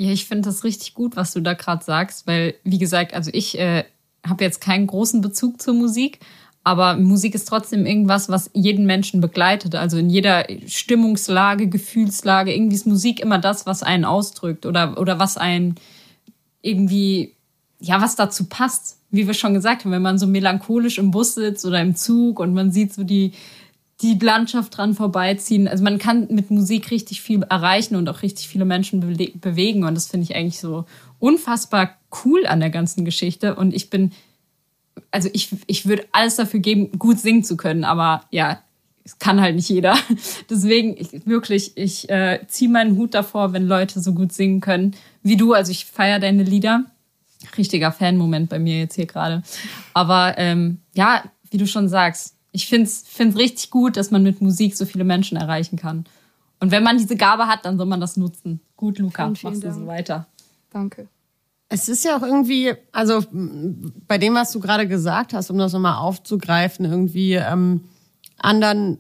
Ja, ich finde das richtig gut, was du da gerade sagst, weil, wie gesagt, also ich äh, habe jetzt keinen großen Bezug zur Musik, aber Musik ist trotzdem irgendwas, was jeden Menschen begleitet. Also in jeder Stimmungslage, Gefühlslage, irgendwie ist Musik immer das, was einen ausdrückt oder, oder was einen irgendwie, ja, was dazu passt. Wie wir schon gesagt haben, wenn man so melancholisch im Bus sitzt oder im Zug und man sieht so die, die Landschaft dran vorbeiziehen. Also man kann mit Musik richtig viel erreichen und auch richtig viele Menschen be bewegen. Und das finde ich eigentlich so unfassbar cool an der ganzen Geschichte. Und ich bin, also ich, ich würde alles dafür geben, gut singen zu können. Aber ja, es kann halt nicht jeder. Deswegen ich, wirklich, ich äh, ziehe meinen Hut davor, wenn Leute so gut singen können wie du. Also ich feiere deine Lieder. Richtiger Fan-Moment bei mir jetzt hier gerade. Aber ähm, ja, wie du schon sagst, ich finde es richtig gut, dass man mit Musik so viele Menschen erreichen kann. Und wenn man diese Gabe hat, dann soll man das nutzen. Gut, Luca, Vielen, vielen machst du Dank. so weiter. Danke. Es ist ja auch irgendwie, also bei dem, was du gerade gesagt hast, um das nochmal aufzugreifen, irgendwie ähm, anderen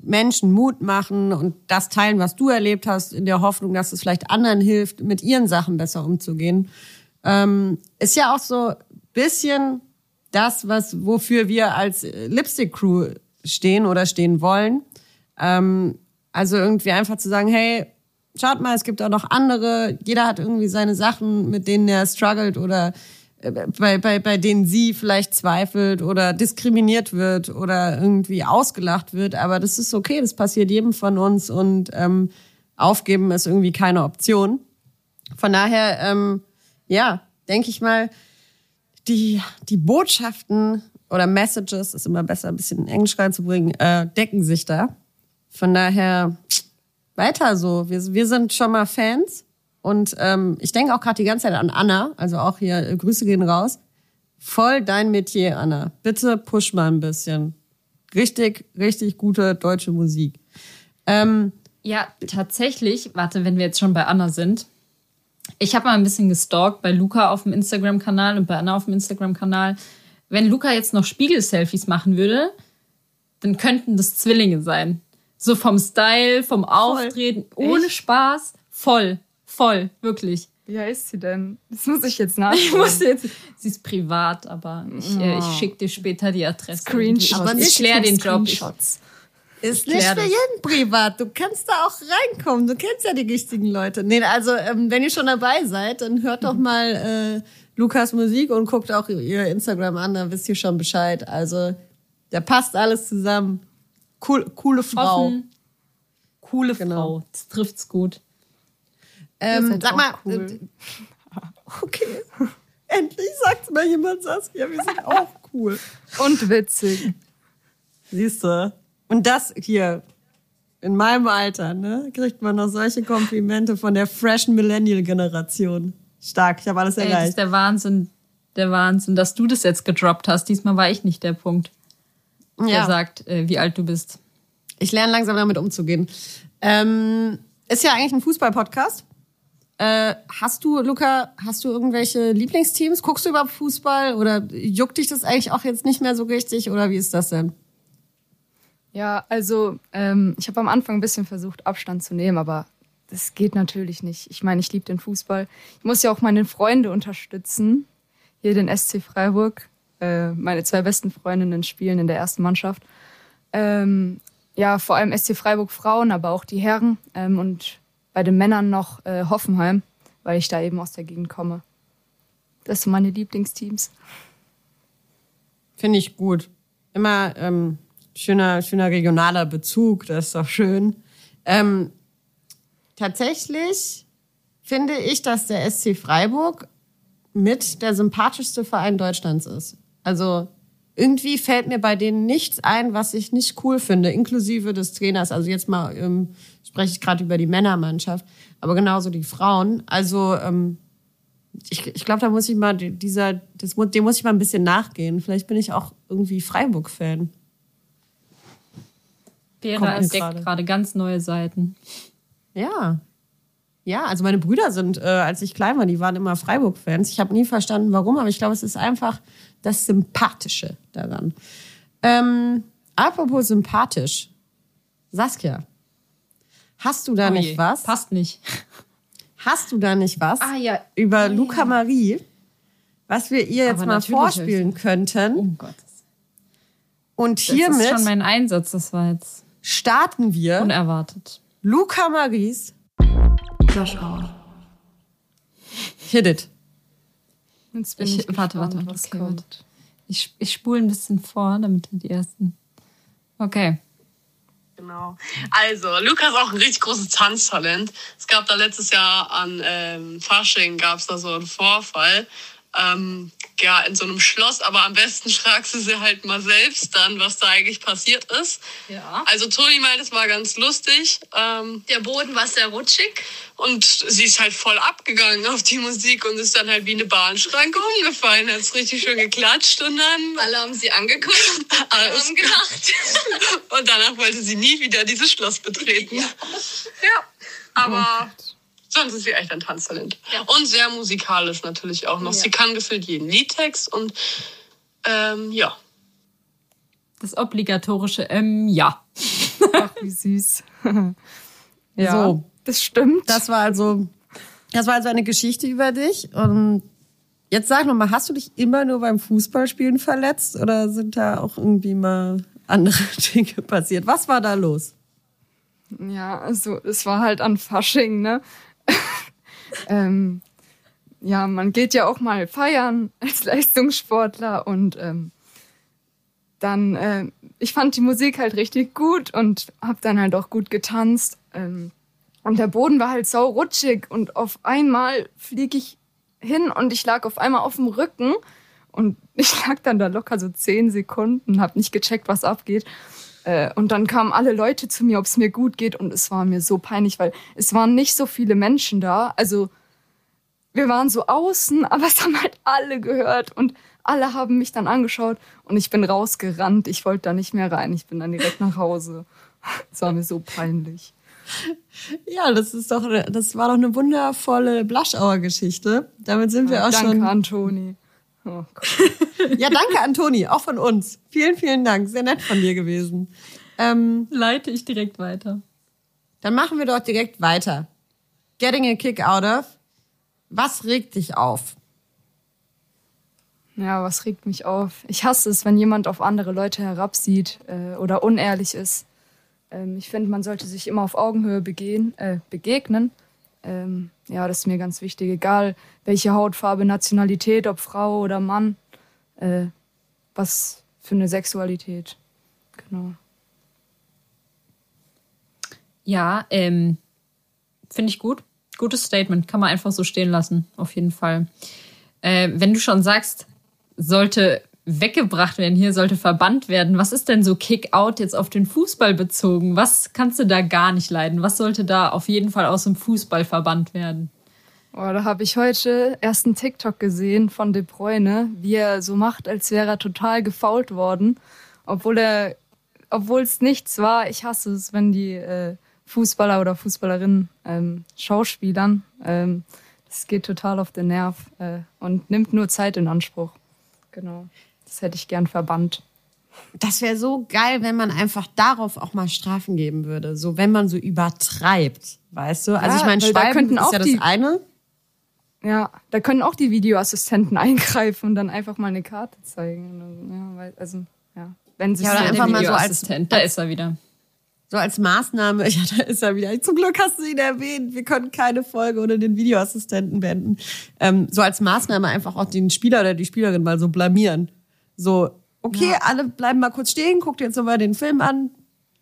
Menschen Mut machen und das teilen, was du erlebt hast, in der Hoffnung, dass es vielleicht anderen hilft, mit ihren Sachen besser umzugehen. Ähm, ist ja auch so ein bisschen das, was wofür wir als äh, Lipstick Crew stehen oder stehen wollen. Ähm, also irgendwie einfach zu sagen, hey, schaut mal, es gibt auch noch andere. Jeder hat irgendwie seine Sachen, mit denen er struggelt oder äh, bei, bei, bei denen sie vielleicht zweifelt oder diskriminiert wird oder irgendwie ausgelacht wird. Aber das ist okay, das passiert jedem von uns und ähm, aufgeben ist irgendwie keine Option. Von daher, ähm, ja, denke ich mal, die, die Botschaften oder Messages, ist immer besser, ein bisschen in Englisch reinzubringen, äh, decken sich da. Von daher weiter so. Wir, wir sind schon mal Fans. Und ähm, ich denke auch gerade die ganze Zeit an Anna, also auch hier, äh, Grüße gehen raus. Voll dein Metier, Anna. Bitte push mal ein bisschen. Richtig, richtig gute deutsche Musik. Ähm, Ja, tatsächlich, warte, wenn wir jetzt schon bei Anna sind. Ich habe mal ein bisschen gestalkt bei Luca auf dem Instagram-Kanal und bei Anna auf dem Instagram-Kanal. Wenn Luca jetzt noch Spiegel-Selfies machen würde, dann könnten das Zwillinge sein. So vom Style, vom Auftreten, ohne Echt? Spaß. Voll, voll, wirklich. Wie heißt sie denn? Das muss ich jetzt Ich nachschauen. muss jetzt, sie ist privat, aber ich, äh, ich schicke dir später die Adresse. Screenshots. Aber ich klär den Job. Ich, Screenshots. Ist Ich nicht für jeden privat. Du kannst da auch reinkommen. Du kennst ja die richtigen Leute. Nee, also ähm, wenn ihr schon dabei seid, dann hört doch mal äh, Lukas Musik und guckt auch ihr Instagram an, dann wisst ihr schon Bescheid. Also da passt alles zusammen. Cool, coole Frau. Offen. coole Genau. Frau. Das trifft's gut. Ähm, seid sag mal, cool. äh, okay. Endlich sagt mal jemand Saskia, wir sind auch cool. Und witzig. Siehst du? Und das hier, in meinem Alter, ne, kriegt man noch solche Komplimente von der freshen Millennial-Generation. Stark, ich habe alles Ey, das ist erreicht. der Wahnsinn. Der Wahnsinn, dass du das jetzt gedroppt hast. Diesmal war ich nicht der Punkt, der Ja, sagt, äh, wie alt du bist. ich lerne langsam damit umzugehen. Ähm, ist ja eigentlich ein Fußball-Podcast. Äh, hast du, Luca, hast du irgendwelche Lieblingsteams? Guckst du überhaupt Fußball oder juckt dich das eigentlich auch jetzt nicht mehr so richtig oder wie ist das denn? Ja, also ähm, ich habe am Anfang ein bisschen versucht, Abstand zu nehmen, aber das geht natürlich nicht. Ich meine, ich liebe den Fußball. Ich muss ja auch meine Freunde unterstützen. Hier den SC Freiburg. Äh, meine zwei besten Freundinnen spielen in der ersten Mannschaft. Ähm, ja, vor allem SC Freiburg Frauen, aber auch die Herren. Ähm, und bei den Männern noch äh, Hoffenheim, weil ich da eben aus der Gegend komme. Das sind meine Lieblingsteams. Finde ich gut. Immer ähm, schöner, schöner regionaler Bezug, das ist doch schön. Ähm, tatsächlich finde ich, dass der SC Freiburg mit der sympathischste Verein Deutschlands ist. Also irgendwie fällt mir bei denen nichts ein, was ich nicht cool finde, inklusive des Trainers. Also jetzt mal ähm, spreche ich gerade über die Männermannschaft, aber genauso die Frauen. Also ähm, ich, ich glaube, da muss ich mal die- dieser, das, dem muss ich mal ein bisschen nachgehen. Vielleicht bin ich auch irgendwie Freiburg-Fan. Vera entdeckt gerade. ganz neue Seiten. Ja. Ja, also meine Brüder sind, äh, als ich klein war, die waren immer Freiburg-Fans. Ich habe nie verstanden, warum, aber ich glaube, es ist einfach das Sympathische daran. Ähm, apropos sympathisch. Saskia, hast du da Oh nicht was? Passt nicht. Hast du da nicht was Ah, ja. über Ja, Luca ja. Marie, was wir ihr jetzt Aber mal vorspielen könnten? Oh Gott. Und Das hiermit ist schon mein Einsatz. Das war jetzt starten wir unerwartet. Luca Maries Josh Hour. Hit It. Jetzt bin Ich, ich, warte, gespannt, warte, was okay, kommt. warte. Ich, ich spule ein bisschen vor, damit wir die ersten. Okay. Genau. Also, Luca ist auch ein richtig großes Tanztalent. Es gab da letztes Jahr an ähm, Fasching gab es da so einen Vorfall. Ähm, ja, in so einem Schloss, aber am besten fragst du sie halt mal selbst dann, was da eigentlich passiert ist. Ja. Also Toni meint, es war ganz lustig. Ähm, Der Boden war sehr rutschig. und sie ist halt voll abgegangen auf die Musik und ist dann halt wie eine Bahnschranke umgefallen. Hat es richtig schön geklatscht und dann Alle haben sie angeguckt und Alles haben gelacht. Und danach wollte sie nie wieder dieses Schloss betreten. Ja. Aber sonst ist sie echt ein Tanztalent. Ja. Und sehr musikalisch natürlich auch noch. Ja. Sie kann gefühlt jeden Liedtext und ähm, ja. Das obligatorische, ähm, ja. Ach, wie süß. ja, So. das stimmt. Das war also, das war also eine Geschichte über dich. Und jetzt sag noch mal, hast du dich immer nur beim Fußballspielen verletzt oder sind da auch irgendwie mal andere Dinge passiert? Was war da los? Ja, also es war halt an Fasching, ne? ähm, ja, man geht ja auch mal feiern als Leistungssportler und ähm, dann, äh, ich fand die Musik halt richtig gut und hab dann halt auch gut getanzt. Ähm, und der Boden war halt sau rutschig und auf einmal flieg ich hin und ich lag auf einmal auf dem Rücken und ich lag dann da locker so zehn Sekunden, hab nicht gecheckt, was abgeht. Äh, Und dann kamen alle Leute zu mir, ob es mir gut geht. Und es war mir so peinlich, weil es waren nicht so viele Menschen da. Also wir waren so außen, aber es haben halt alle gehört. Und alle haben mich dann angeschaut. Und ich bin rausgerannt. Ich wollte da nicht mehr rein. Ich bin dann direkt nach Hause. Es war mir so peinlich. Ja, das ist doch, das war doch eine wundervolle Blaschauer Geschichte. Damit sind wir auch Danke, schon. Antoni. Oh Gott. Ja, danke, Antoni, auch von uns. Vielen, vielen Dank. Sehr nett von dir gewesen. Ähm, Leite ich direkt weiter. dann machen wir doch direkt weiter. Getting a kick out of. Was regt dich auf? Ja, was regt mich auf? Ich hasse es, wenn jemand auf andere Leute herabsieht äh, oder unehrlich ist. Ähm, ich finde, man sollte sich immer auf Augenhöhe begehen, äh, begegnen. Ähm, ja, das ist mir ganz wichtig. Egal welche Hautfarbe, Nationalität, ob Frau oder Mann, äh, was für eine Sexualität. Genau. Ja, ähm, finde ich gut. Gutes Statement. Kann man einfach so stehen lassen, auf jeden Fall. Äh, wenn du schon sagst, sollte weggebracht werden, hier sollte verbannt werden, was ist denn so Kick-Out jetzt auf den Fußball bezogen? Was kannst du da gar nicht leiden? Was sollte da auf jeden Fall aus dem Fußball verbannt werden? Oh, da habe ich heute erst einen TikTok gesehen von De Bruyne, wie er so macht, als wäre er total gefault worden, obwohl er, obwohl es nichts war. Ich hasse es, wenn die äh, Fußballer oder Fußballerinnen ähm, Schauspielern, ähm, das geht total auf den Nerv äh, und nimmt nur Zeit in Anspruch. Genau, das hätte ich gern verbannt. Das wäre so geil, wenn man einfach darauf auch mal Strafen geben würde. So, wenn man so übertreibt, weißt du? Also Ja, ich meine, da Schwalben könnten ist auch ja das die- eine. Ja, da können auch die Videoassistenten eingreifen und dann einfach mal eine Karte zeigen. Ja, weil, also, ja. Wenn sich Ja, oder so- einfach mal so als- Videoassistent, da ist er wieder. So als Maßnahme, ja, da ist er wieder. Zum Glück hast du ihn erwähnt. Wir können keine Folge ohne den Videoassistenten beenden. Ähm, so als Maßnahme einfach auch den Spieler oder die Spielerin mal so blamieren. So, okay, alle bleiben mal kurz stehen, guck dir jetzt nochmal den Film an.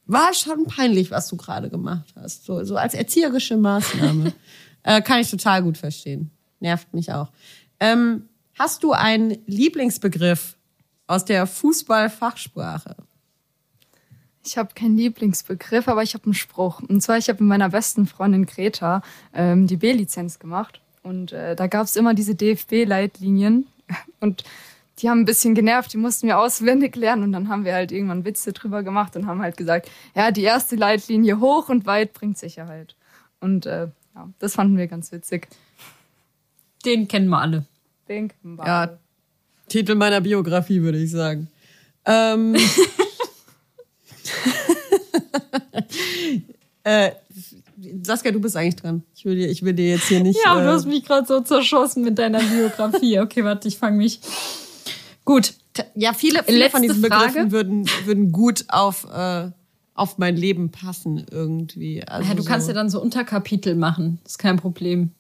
War schon peinlich, was du gerade gemacht hast. So, so als erzieherische Maßnahme. äh, kann ich total gut verstehen. Nervt mich auch. Ähm, hast du einen Lieblingsbegriff aus der Fußballfachsprache? Ich habe keinen Lieblingsbegriff, aber ich habe einen Spruch. Und zwar, ich habe mit meiner besten Freundin Greta ähm, die B-Lizenz gemacht. Und äh, da gab es immer diese DFB-Leitlinien. Und die haben ein bisschen genervt, die mussten wir auswendig lernen. Und dann haben wir halt irgendwann Witze drüber gemacht und haben halt gesagt, ja, die erste Leitlinie hoch und weit bringt Sicherheit. Und äh, ja, das fanden wir ganz witzig. Den kennen wir alle. Denken wir. Ja, Titel meiner Biografie, würde ich sagen. Ähm, äh, Saskia, du bist eigentlich dran. Ich will dir, ich will dir jetzt hier nicht. Ja, äh, du hast mich gerade so zerschossen mit deiner Biografie. Okay, warte, ich fange mich. Gut. ja, viele, viele Letzte von diesen Begriffen Frage. würden, würden gut auf, äh, auf mein Leben passen irgendwie. Also Ja, du kannst so. ja dann so Unterkapitel machen. ist kein Problem.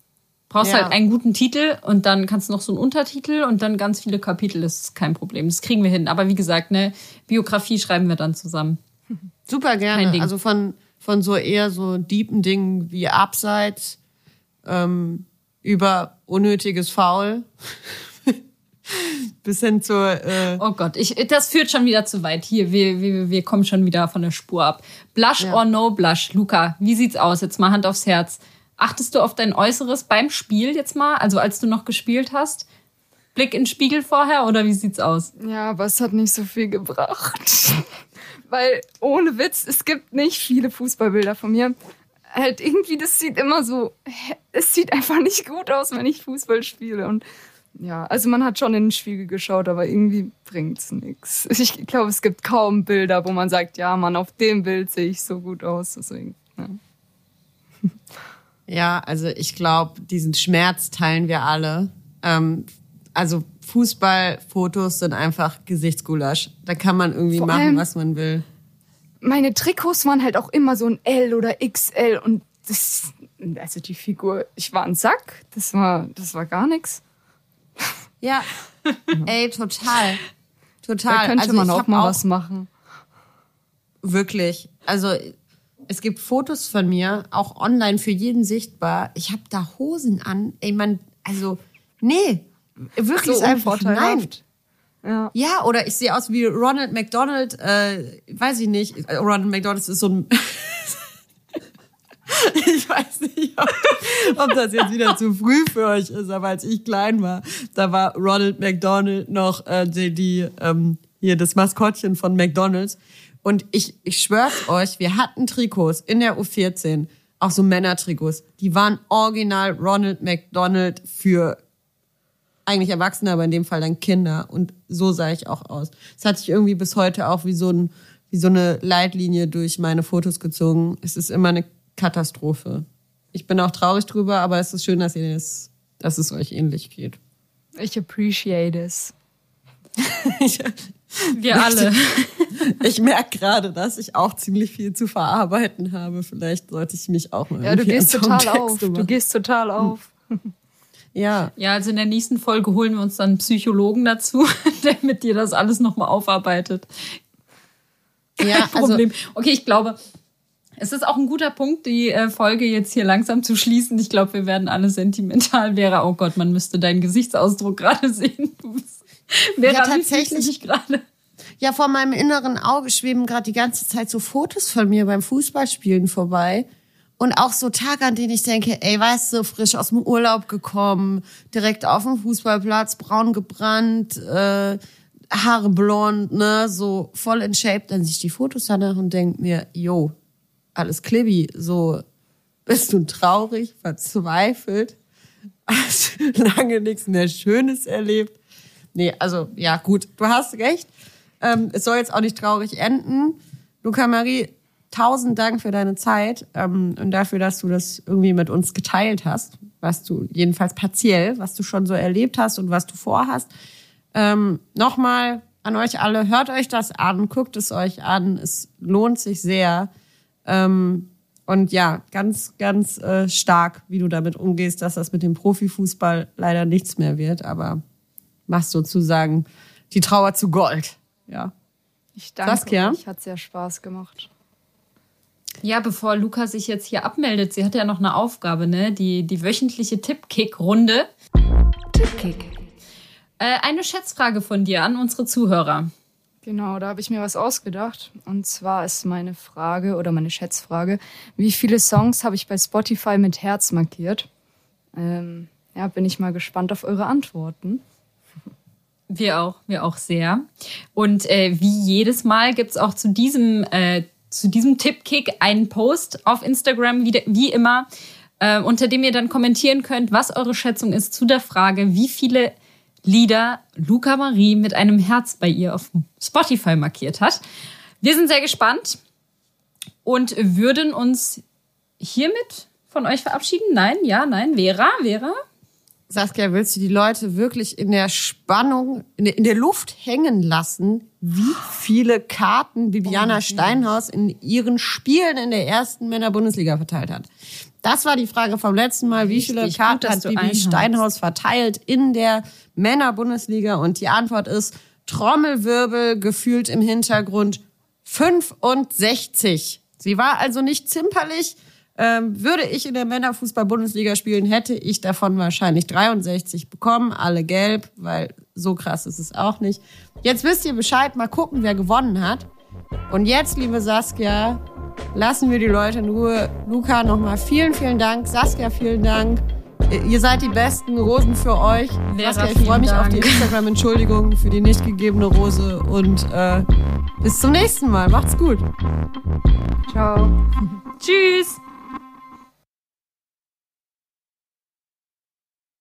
Brauchst Ja. halt einen guten Titel und dann kannst du noch so einen Untertitel und dann ganz viele Kapitel. Das ist kein Problem. Das kriegen wir hin. Aber wie gesagt, ne, Biografie schreiben wir dann zusammen. Super gerne. Ding. Also von, von so eher so deepen Dingen wie Abseits ähm, über unnötiges Foul bis hin zur äh, Oh Gott, ich, das führt schon wieder zu weit. Hier, wir, wir, wir kommen schon wieder von der Spur ab. Blush Ja. or no blush? Luca, wie sieht's aus? Jetzt mal Hand aufs Herz. Achtest du auf dein Äußeres beim Spiel jetzt mal? Also als du noch gespielt hast? Blick in den Spiegel vorher oder wie sieht's aus? Ja, aber es hat nicht so viel gebracht. Weil ohne Witz, es gibt nicht viele Fußballbilder von mir. Halt irgendwie, das sieht immer so, es sieht einfach nicht gut aus, wenn ich Fußball spiele. Und ja, also man hat schon in den Spiegel geschaut, aber irgendwie bringt's nichts. Ich glaube, es gibt kaum Bilder, wo man sagt, ja, Mann, auf dem Bild sehe ich so gut aus. Deswegen, ja. Ja, also ich glaube, diesen Schmerz teilen wir alle. Ähm, also Fußballfotos sind einfach Gesichtsgulasch. Da kann man irgendwie Vor machen, was man will. meine Trikots waren halt auch immer so ein L oder XL und das, also die Figur, ich war ein Sack, das war, das war gar nichts. Ja, ey, total. Total. Da könnte also man auch mal was machen. Wirklich. Also es gibt Fotos von mir, auch online für jeden sichtbar. Ich habe da Hosen an. Ey, man, also, nee, wirklich So einfach nein. Ja. Ja, oder ich sehe aus wie Ronald McDonald, äh, weiß ich nicht. Äh, Ronald McDonald ist so ein. ich weiß nicht, ob, das jetzt wieder zu früh für euch ist, aber als ich klein war, da war Ronald McDonald noch äh, die, die ähm, hier das Maskottchen von McDonalds. Und ich, ich schwör's euch, wir hatten Trikots in der U14, auch so Männertrikots, die waren original Ronald McDonald für eigentlich Erwachsene, aber in dem Fall dann Kinder. Und so sah ich auch aus. Es hat sich irgendwie bis heute auch wie so, ein, wie so eine Leitlinie durch meine Fotos gezogen. Es ist immer eine Katastrophe. Ich bin auch traurig drüber, aber es ist schön, dass ihr das, dass es euch ähnlich geht. Ich appreciate es. Wir alle. Ich merke gerade, dass ich auch ziemlich viel zu verarbeiten habe. Vielleicht sollte ich mich auch mal Ja, du gehst total Texte auf. Du machen. gehst total auf. Ja, Ja, also in der nächsten Folge holen wir uns dann einen Psychologen dazu, der mit dir das alles nochmal aufarbeitet. ja, also Problem. Okay, ich glaube, es ist auch ein guter Punkt, die äh, Folge jetzt hier langsam zu schließen. Ich glaube, wir werden alle sentimental. Vera, oh Gott, man müsste deinen Gesichtsausdruck gerade sehen. Du bist, Vera, Ja, tatsächlich. gerade? Ja, vor meinem inneren Auge schweben gerade die ganze Zeit so Fotos von mir beim Fußballspielen vorbei. Und auch so Tage, an denen ich denke, ey, weißt du, frisch aus dem Urlaub gekommen, direkt auf dem Fußballplatz, braun gebrannt, äh, Haare blond, ne, so voll in Shape. Dann sehe ich die Fotos danach und denk mir, yo, alles Klibbi, so, bist du traurig, verzweifelt, hast lange nichts mehr Schönes erlebt. Nee, also, ja, gut, du hast recht. Ähm, es soll jetzt auch nicht traurig enden. Luca Marie, tausend Dank für deine Zeit ähm, und dafür, dass du das irgendwie mit uns geteilt hast, was du jedenfalls partiell, was du schon so erlebt hast und was du vorhast. Ähm, Nochmal an euch alle, hört euch das an, guckt es euch an, es lohnt sich sehr. Ähm, und ja, ganz, ganz äh, stark, wie du damit umgehst, dass das mit dem Profifußball leider nichts mehr wird, aber machst sozusagen die Trauer zu Gold. Ja. Ich danke Saskia? euch. Hat sehr Spaß gemacht. Ja, bevor Luca sich jetzt hier abmeldet, sie hat ja noch eine Aufgabe, ne? Die, die wöchentliche Tippkick-Runde. Tippkick. Äh, eine Schätzfrage von dir an unsere Zuhörer. Genau, da habe ich mir was ausgedacht. Und zwar ist meine Frage oder meine Schätzfrage, wie viele Songs habe ich bei Spotify mit Herz markiert? Ähm, ja, bin ich mal gespannt auf eure Antworten. Wir auch, wir auch sehr. Und äh, wie jedes Mal gibt's auch zu diesem, äh, zu diesem Tippkick einen Post auf Instagram, wie, de- wie immer, äh, unter dem ihr dann kommentieren könnt, was eure Schätzung ist zu der Frage, wie viele Lieder Luca Marie mit einem Herz bei ihr auf Spotify markiert hat. Wir sind sehr gespannt und würden uns hiermit von euch verabschieden. Nein, ja, nein, Vera, Vera. Saskia, willst du die Leute wirklich in der Spannung, in der, Luft hängen lassen, wie viele Karten Bibiana Steinhaus in ihren Spielen in der ersten Männer-Bundesliga verteilt hat? Das war die Frage vom letzten Mal. Wie viele Richtig, Karten gut, dass hat du Bibi. Steinhaus verteilt in der Männer-Bundesliga? Und die Antwort ist Trommelwirbel, gefühlt im Hintergrund 65. Sie war also nicht zimperlich. Ähm, würde ich in der Männerfußball-Bundesliga spielen, hätte ich davon wahrscheinlich 63 bekommen, alle gelb, weil so krass ist es auch nicht. Jetzt wisst ihr Bescheid, mal gucken, wer gewonnen hat. Und jetzt, liebe Saskia, lassen wir die Leute in Ruhe. Luca, nochmal vielen, vielen Dank. Saskia, vielen Dank. Ihr seid die Besten. Rosen für euch. Vera, Saskia, ich freue mich auf die Dank. Instagram-Entschuldigung für die nicht gegebene Rose. Und äh, bis zum nächsten Mal. Macht's gut. Ciao. Tschüss.